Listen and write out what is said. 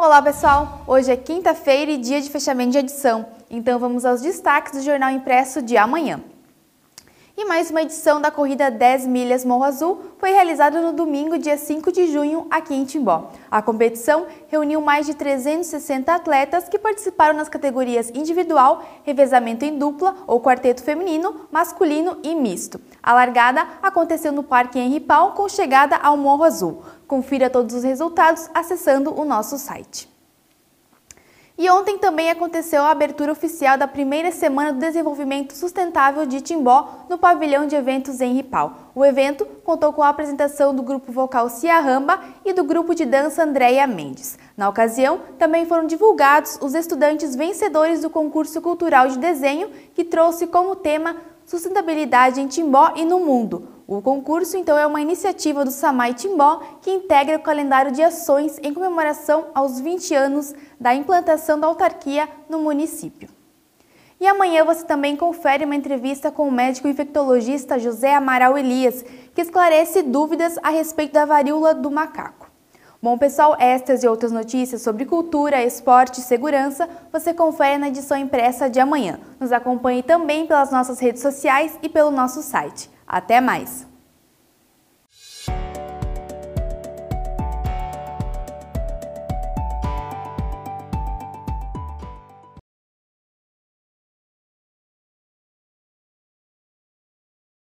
Olá pessoal, hoje é quinta-feira e dia de fechamento de edição, então vamos aos destaques do jornal impresso de amanhã. E mais uma edição da corrida 10 milhas Morro Azul foi realizada no domingo, dia 5 de junho, aqui em Timbó. A competição reuniu mais de 360 atletas que participaram nas categorias individual, revezamento em dupla ou quarteto feminino, masculino e misto. A largada aconteceu no Parque Henri Pau com chegada ao Morro Azul. Confira todos os resultados acessando o nosso site. E ontem também aconteceu a abertura oficial da primeira Semana do Desenvolvimento Sustentável de Timbó no pavilhão de eventos em Ripal. O evento contou com a apresentação do grupo vocal Ciarramba e do grupo de dança Andréia Mendes. Na ocasião, também foram divulgados os estudantes vencedores do concurso cultural de desenho, que trouxe como tema Sustentabilidade em Timbó e no Mundo. O concurso, então, é uma iniciativa do Samai Timbó que integra o calendário de ações em comemoração aos 20 anos da implantação da autarquia no município. E amanhã você também confere uma entrevista com o médico infectologista José Amaral Elias, que esclarece dúvidas a respeito da varíola do macaco. Bom, pessoal, estas e outras notícias sobre cultura, esporte e segurança você confere na edição impressa de amanhã. Nos acompanhe também pelas nossas redes sociais e pelo nosso site. Até mais!